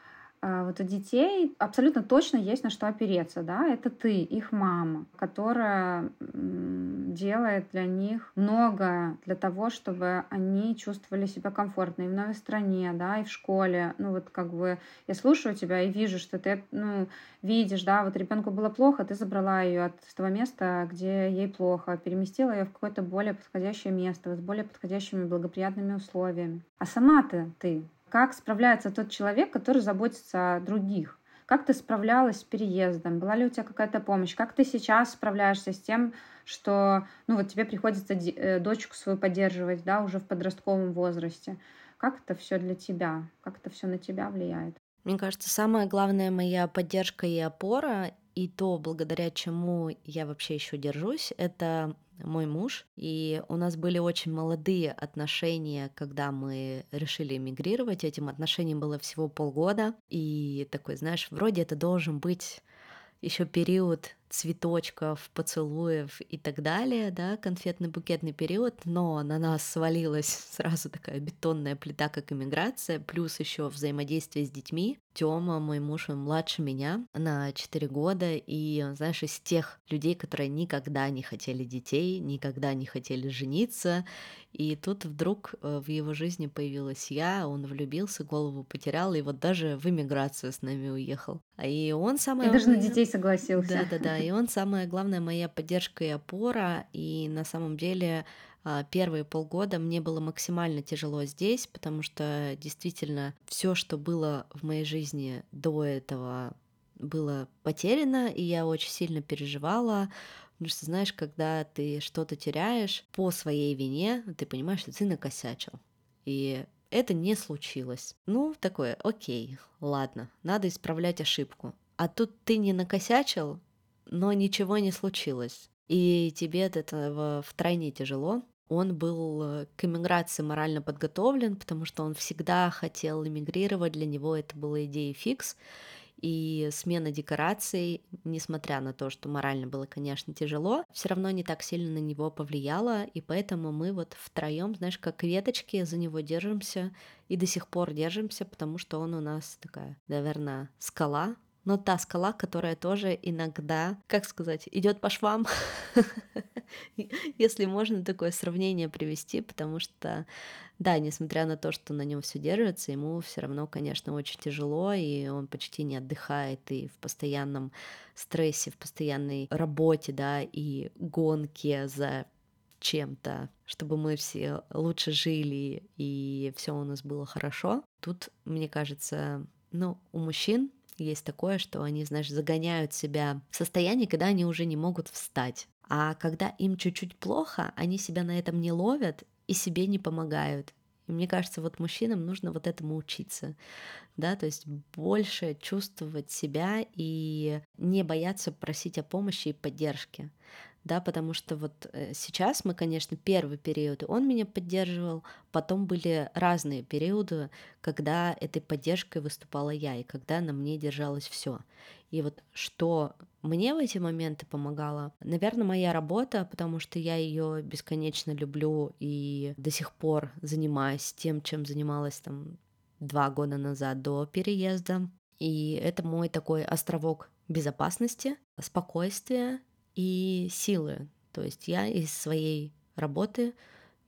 А, вот у детей абсолютно точно есть на что опереться, да, это ты, их мама, которая делает для них много для того, чтобы они чувствовали себя комфортно и в новой стране, да, и в школе. Ну вот как бы я слушаю тебя и вижу, что ты, ну, видишь, да, вот ребенку было плохо, ты забрала ее от того места, где ей плохо, переместила ее в какое-то более подходящее место, с более подходящими благоприятными условиями. А сама ты, ты, как справляется тот человек, который заботится о других. Как ты справлялась с переездом? Была ли у тебя какая-то помощь? Как ты сейчас справляешься с тем, что ну, вот тебе приходится э, дочку свою поддерживать, да, уже в подростковом возрасте? Как это все для тебя? Как это все на тебя влияет? Мне кажется, самая главная моя поддержка и опора, и то, благодаря чему я вообще еще держусь, это мой муж, и у нас были очень молодые отношения, когда мы решили эмигрировать. Этим отношениям было всего полгода, и такой, знаешь, вроде это должен быть еще период цветочков, поцелуев и так далее, да, конфетно-букетный период, но на нас свалилась сразу такая бетонная плита, как иммиграция, плюс еще взаимодействие с детьми. Тёма, мой муж, он младше меня на 4 года, и, знаешь, из тех людей, которые никогда не хотели детей, никогда не хотели жениться, и тут вдруг э, в его жизни появилась я, он влюбился, голову потерял, и вот даже в иммиграцию с нами уехал. И он самое... И даже на детей согласился. Да-да-да, и он самая главная моя поддержка и опора. И на самом деле а, первые полгода мне было максимально тяжело здесь, потому что действительно все, что было в моей жизни до этого, было потеряно, и я очень сильно переживала, потому что, знаешь, когда ты что-то теряешь по своей вине, ты понимаешь, что ты накосячил. И это не случилось. Ну, такое, окей, ладно, надо исправлять ошибку. А тут ты не накосячил, но ничего не случилось. И тебе от этого втройне тяжело. Он был э, к эмиграции морально подготовлен, потому что он всегда хотел эмигрировать, для него это была идея фикс и смена декораций, несмотря на то, что морально было, конечно, тяжело, все равно не так сильно на него повлияло, и поэтому мы вот втроем, знаешь, как веточки за него держимся и до сих пор держимся, потому что он у нас такая, наверное, скала, но та скала, которая тоже иногда, как сказать, идет по швам, если можно такое сравнение привести, потому что, да, несмотря на то, что на нем все держится, ему все равно, конечно, очень тяжело, и он почти не отдыхает, и в постоянном стрессе, в постоянной работе, да, и гонке за чем-то, чтобы мы все лучше жили и все у нас было хорошо. Тут, мне кажется, ну, у мужчин есть такое, что они, знаешь, загоняют себя в состояние, когда они уже не могут встать. А когда им чуть-чуть плохо, они себя на этом не ловят и себе не помогают. И мне кажется, вот мужчинам нужно вот этому учиться, да, то есть больше чувствовать себя и не бояться просить о помощи и поддержке да, потому что вот э, сейчас мы, конечно, первый период, он меня поддерживал, потом были разные периоды, когда этой поддержкой выступала я, и когда на мне держалось все. И вот что мне в эти моменты помогало, наверное, моя работа, потому что я ее бесконечно люблю и до сих пор занимаюсь тем, чем занималась там два года назад до переезда. И это мой такой островок безопасности, спокойствия и силы. То есть я из своей работы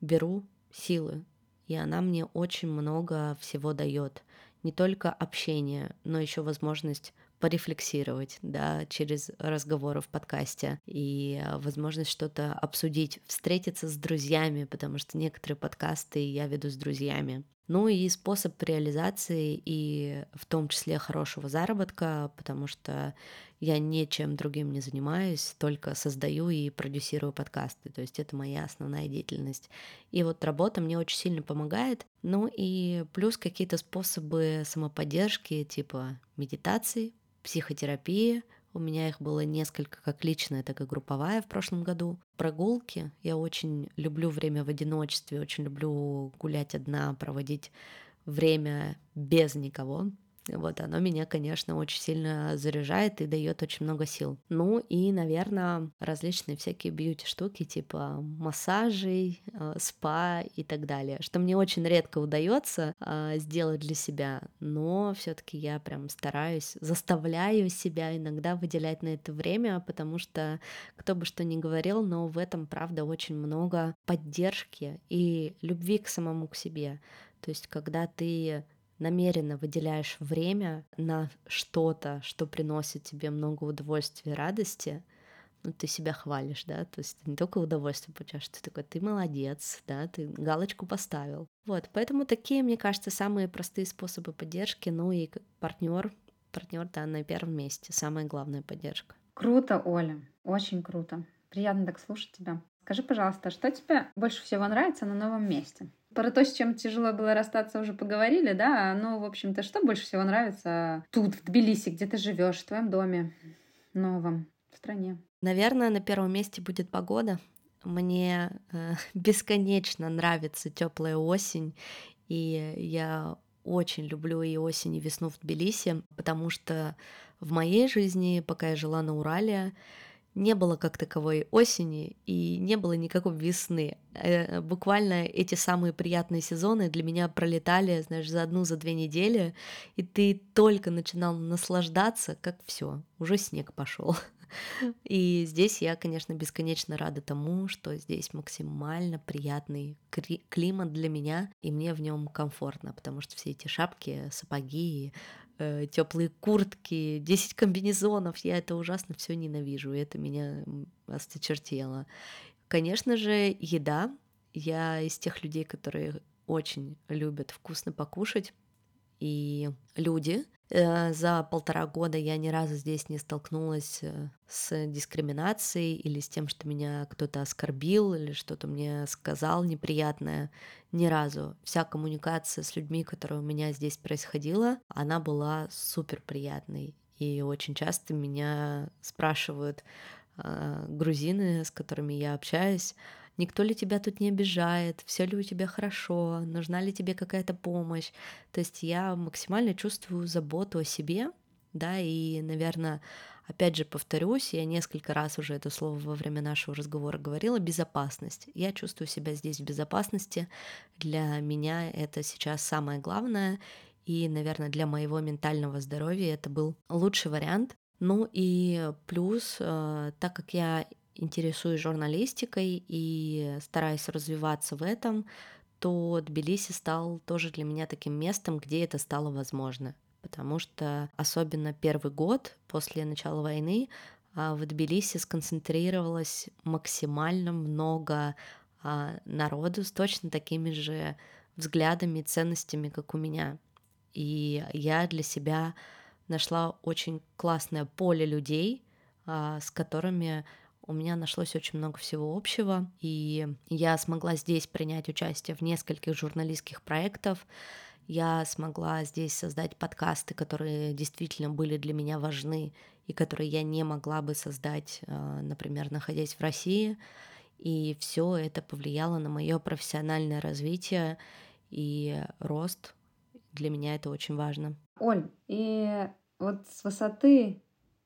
беру силы, и она мне очень много всего дает. Не только общение, но еще возможность порефлексировать, да, через разговоры в подкасте и а, возможность что-то обсудить, встретиться с друзьями, потому что некоторые подкасты я веду с друзьями. Ну и способ реализации и в том числе хорошего заработка, потому что я ничем другим не занимаюсь, только создаю и продюсирую подкасты. То есть это моя основная деятельность. И вот работа мне очень сильно помогает. Ну и плюс какие-то способы самоподдержки, типа медитации, психотерапии, у меня их было несколько, как личная, так и групповая в прошлом году. Прогулки. Я очень люблю время в одиночестве, очень люблю гулять одна, проводить время без никого. Вот оно меня, конечно, очень сильно заряжает и дает очень много сил. Ну и, наверное, различные всякие бьюти-штуки, типа массажей, э, спа и так далее, что мне очень редко удается э, сделать для себя, но все-таки я прям стараюсь, заставляю себя иногда выделять на это время, потому что кто бы что ни говорил, но в этом, правда, очень много поддержки и любви к самому к себе. То есть, когда ты намеренно выделяешь время на что-то, что приносит тебе много удовольствия и радости, ну, ты себя хвалишь, да, то есть ты не только удовольствие получаешь, ты такой, ты молодец, да, ты галочку поставил. Вот, поэтому такие, мне кажется, самые простые способы поддержки, ну и партнер, партнер, да, на первом месте, самая главная поддержка. Круто, Оля, очень круто. Приятно так слушать тебя. Скажи, пожалуйста, что тебе больше всего нравится на новом месте? Про то, с чем тяжело было расстаться, уже поговорили, да? Ну, в общем-то, что больше всего нравится тут, в Тбилиси, где ты живешь, в твоем доме новом, в стране? Наверное, на первом месте будет погода. Мне э, бесконечно нравится теплая осень, и я очень люблю и осень, и весну в Тбилиси, потому что в моей жизни, пока я жила на Урале, не было как таковой осени и не было никакой весны. Э, буквально эти самые приятные сезоны для меня пролетали, знаешь, за одну, за две недели, и ты только начинал наслаждаться, как все, уже снег пошел. И здесь я, конечно, бесконечно рада тому, что здесь максимально приятный климат для меня, и мне в нем комфортно, потому что все эти шапки, сапоги, э, теплые куртки, 10 комбинезонов. Я это ужасно все ненавижу, и это меня осточертело. Конечно же, еда. Я из тех людей, которые очень любят вкусно покушать. И люди, за полтора года я ни разу здесь не столкнулась э, с дискриминацией или с тем, что меня кто-то оскорбил или что-то мне сказал неприятное. Ни разу. Вся коммуникация с людьми, которая у меня здесь происходила, она была супер приятной. И очень часто меня спрашивают э, грузины, с которыми я общаюсь, никто ли тебя тут не обижает, все ли у тебя хорошо, нужна ли тебе какая-то помощь. То есть я максимально чувствую заботу о себе, да, и, наверное, опять же повторюсь, я несколько раз уже это слово во время нашего разговора говорила, безопасность. Я чувствую себя здесь в безопасности. Для меня это сейчас самое главное. И, наверное, для моего ментального здоровья это был лучший вариант. Ну и плюс, э, так как я интересуюсь журналистикой и стараюсь развиваться в этом, то Тбилиси стал тоже для меня таким местом, где это стало возможно. Потому что особенно первый год после начала войны а, в Тбилиси сконцентрировалось максимально много а, народу с точно такими же взглядами и ценностями, как у меня. И я для себя нашла очень классное поле людей, а, с которыми у меня нашлось очень много всего общего, и я смогла здесь принять участие в нескольких журналистских проектах, я смогла здесь создать подкасты, которые действительно были для меня важны и которые я не могла бы создать, а, например, находясь в России. И все это повлияло на мое профессиональное развитие и рост. Для меня это очень важно. Оль, и вот с высоты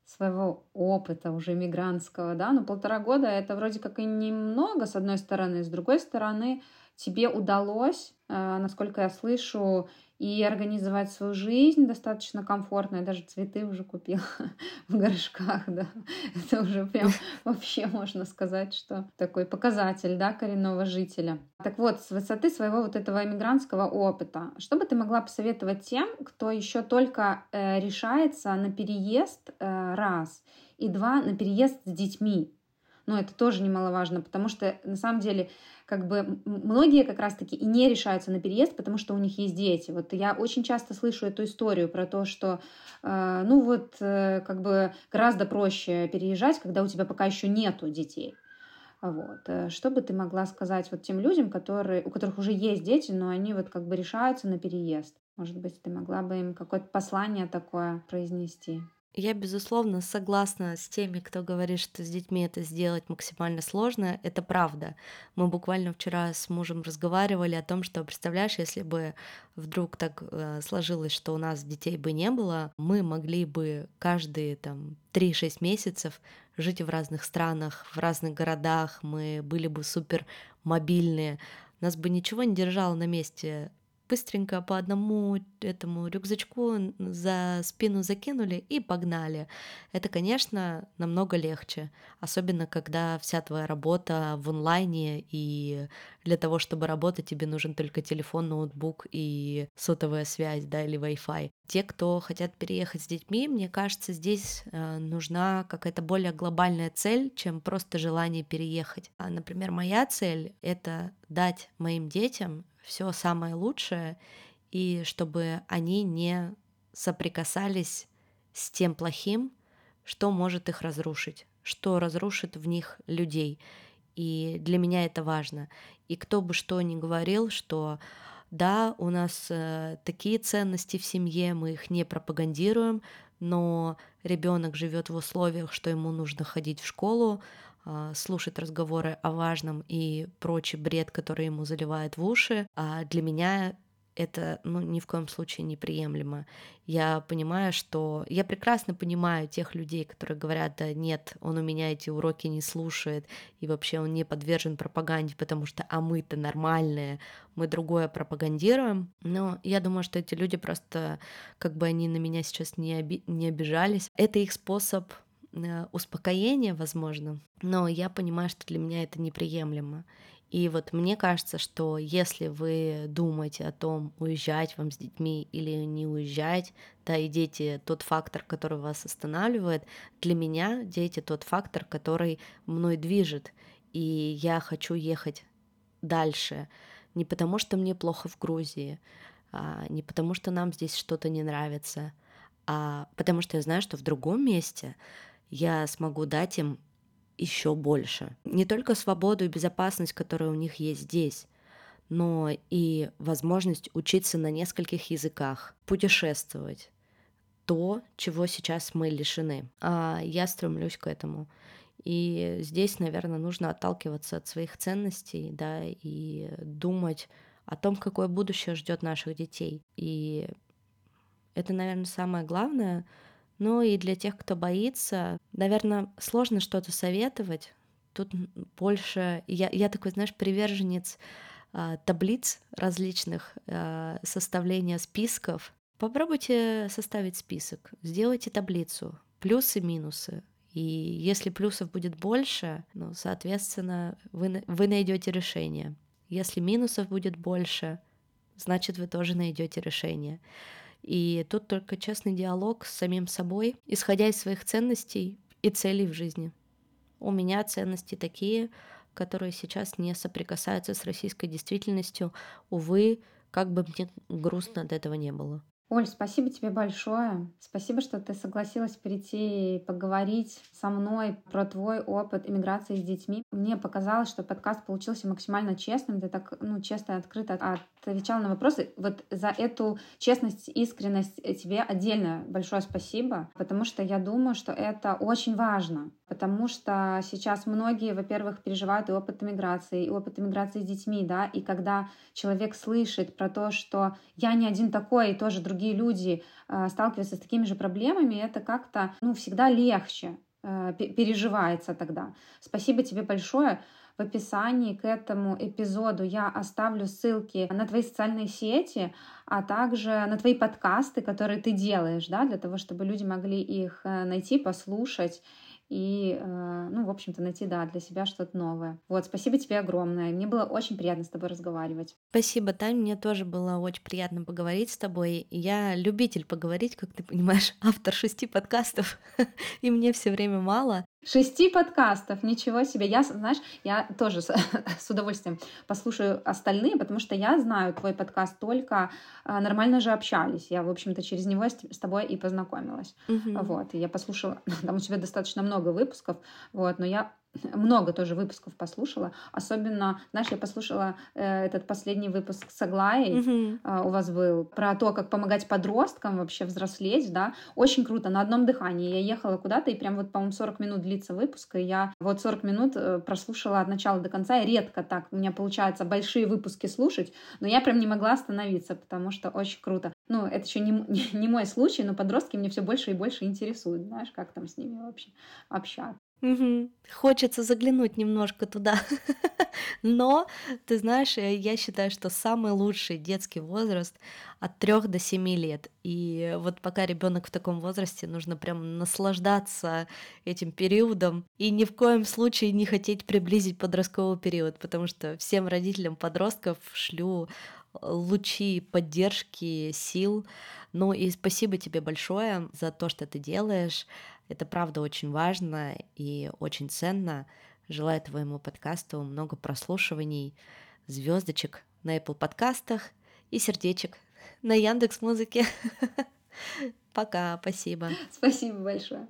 своего опыта уже мигрантского, да, но полтора года это вроде как и немного, с одной стороны, с другой стороны, тебе удалось, э, насколько я слышу, и организовать свою жизнь достаточно комфортно. Я даже цветы уже купила в горшках, да. Это уже прям вообще можно сказать, что такой показатель, да, коренного жителя. Так вот, с высоты своего вот этого иммигрантского опыта, что бы ты могла посоветовать тем, кто еще только э, решается на переезд э, раз и два на переезд с детьми? Ну, это тоже немаловажно, потому что на самом деле как бы многие как раз-таки и не решаются на переезд, потому что у них есть дети. Вот я очень часто слышу эту историю про то, что, э, ну вот, э, как бы гораздо проще переезжать, когда у тебя пока еще нету детей. Вот. Э, что бы ты могла сказать вот тем людям, которые, у которых уже есть дети, но они вот как бы решаются на переезд? Может быть, ты могла бы им какое-то послание такое произнести? Я, безусловно, согласна с теми, кто говорит, что с детьми это сделать максимально сложно. Это правда. Мы буквально вчера с мужем разговаривали о том, что, представляешь, если бы вдруг так э, сложилось, что у нас детей бы не было, мы могли бы каждые там 3-6 месяцев жить в разных странах, в разных городах, мы были бы супер мобильные, нас бы ничего не держало на месте быстренько по одному этому рюкзачку за спину закинули и погнали. Это, конечно, намного легче, особенно когда вся твоя работа в онлайне, и для того, чтобы работать, тебе нужен только телефон, ноутбук и сотовая связь, да, или Wi-Fi. Те, кто хотят переехать с детьми, мне кажется, здесь э, нужна какая-то более глобальная цель, чем просто желание переехать. А, например, моя цель — это дать моим детям все самое лучшее, и чтобы они не соприкасались с тем плохим, что может их разрушить, что разрушит в них людей. И для меня это важно. И кто бы что ни говорил, что да, у нас э, такие ценности в семье, мы их не пропагандируем, но ребенок живет в условиях, что ему нужно ходить в школу, слушать разговоры о важном и прочий бред, который ему заливает в уши. А для меня это ну, ни в коем случае неприемлемо. Я понимаю, что... Я прекрасно понимаю тех людей, которые говорят, да нет, он у меня эти уроки не слушает, и вообще он не подвержен пропаганде, потому что а мы-то нормальные, мы другое пропагандируем. Но я думаю, что эти люди просто, как бы они на меня сейчас не, оби... не обижались, это их способ успокоение, возможно, но я понимаю, что для меня это неприемлемо. И вот мне кажется, что если вы думаете о том, уезжать вам с детьми или не уезжать, да, и дети тот фактор, который вас останавливает, для меня дети тот фактор, который мной движет. И я хочу ехать дальше. Не потому, что мне плохо в Грузии, а не потому, что нам здесь что-то не нравится, а потому что я знаю, что в другом месте я смогу дать им еще больше. Не только свободу и безопасность, которая у них есть здесь, но и возможность учиться на нескольких языках, путешествовать. То, чего сейчас мы лишены. А я стремлюсь к этому. И здесь, наверное, нужно отталкиваться от своих ценностей, да, и думать о том, какое будущее ждет наших детей. И это, наверное, самое главное — ну и для тех, кто боится, наверное, сложно что-то советовать. Тут больше... Я, я такой, знаешь, приверженец а, таблиц различных, а, составления списков. Попробуйте составить список, сделайте таблицу, плюсы, минусы. И если плюсов будет больше, ну, соответственно, вы, вы найдете решение. Если минусов будет больше, значит, вы тоже найдете решение. И тут только честный диалог с самим собой, исходя из своих ценностей и целей в жизни. У меня ценности такие, которые сейчас не соприкасаются с российской действительностью. Увы, как бы мне грустно от этого не было. Оль, спасибо тебе большое. Спасибо, что ты согласилась прийти и поговорить со мной про твой опыт иммиграции с детьми. Мне показалось, что подкаст получился максимально честным. Ты так ну, честно и открыто отвечал на вопросы. Вот за эту честность, искренность тебе отдельно большое спасибо, потому что я думаю, что это очень важно. Потому что сейчас многие, во-первых, переживают и опыт иммиграции, и опыт иммиграции с детьми, да, и когда человек слышит про то, что я не один такой, и тоже другие люди э, сталкиваются с такими же проблемами, это как-то, ну, всегда легче э, переживается тогда. Спасибо тебе большое. В описании к этому эпизоду я оставлю ссылки на твои социальные сети, а также на твои подкасты, которые ты делаешь, да, для того, чтобы люди могли их э, найти, послушать и, э, ну, в общем-то, найти, да, для себя что-то новое. Вот, спасибо тебе огромное. Мне было очень приятно с тобой разговаривать. Спасибо, Тань, мне тоже было очень приятно поговорить с тобой. Я любитель поговорить, как ты понимаешь, автор шести подкастов, и мне все время мало. Шести подкастов, ничего себе. Я, знаешь, я тоже с, с удовольствием послушаю остальные, потому что я знаю твой подкаст только а, нормально же общались. Я, в общем-то, через него с, с тобой и познакомилась. Угу. Вот, и я послушала, там у тебя достаточно много выпусков, вот, но я много тоже выпусков послушала. Особенно, знаешь, я послушала э, этот последний выпуск с Аглаей, mm-hmm. э, у вас был, про то, как помогать подросткам вообще взрослеть, да. Очень круто, на одном дыхании. Я ехала куда-то, и прям вот, по-моему, 40 минут длится выпуск, и я вот 40 минут э, прослушала от начала до конца. И редко так у меня получается большие выпуски слушать, но я прям не могла остановиться, потому что очень круто. Ну, это еще не, не, не мой случай, но подростки мне все больше и больше интересуют, знаешь, как там с ними вообще общаться. Мгм. Хочется заглянуть немножко туда. Но, ты знаешь, э, я считаю, что самый лучший детский возраст от 3 до 7 лет. И вот пока ребенок в таком возрасте, нужно прям наслаждаться этим периодом и ни в коем случае не хотеть приблизить подростковый период, потому что всем родителям подростков шлю лучи поддержки, сил. Ну и спасибо тебе большое за то, что ты делаешь. Это правда очень важно и очень ценно. Желаю твоему подкасту много прослушиваний, звездочек на Apple подкастах и сердечек на Яндекс Музыке. Пока, спасибо. Спасибо большое.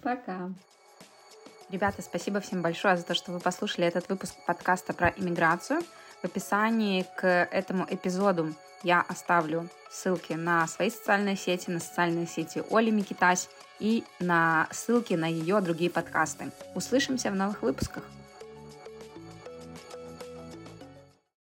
Пока. Ребята, спасибо всем большое за то, что вы послушали этот выпуск подкаста про иммиграцию. В описании к этому эпизоду я оставлю ссылки на свои социальные сети, на социальные сети Оли Микитась и на ссылки на ее другие подкасты. Услышимся в новых выпусках.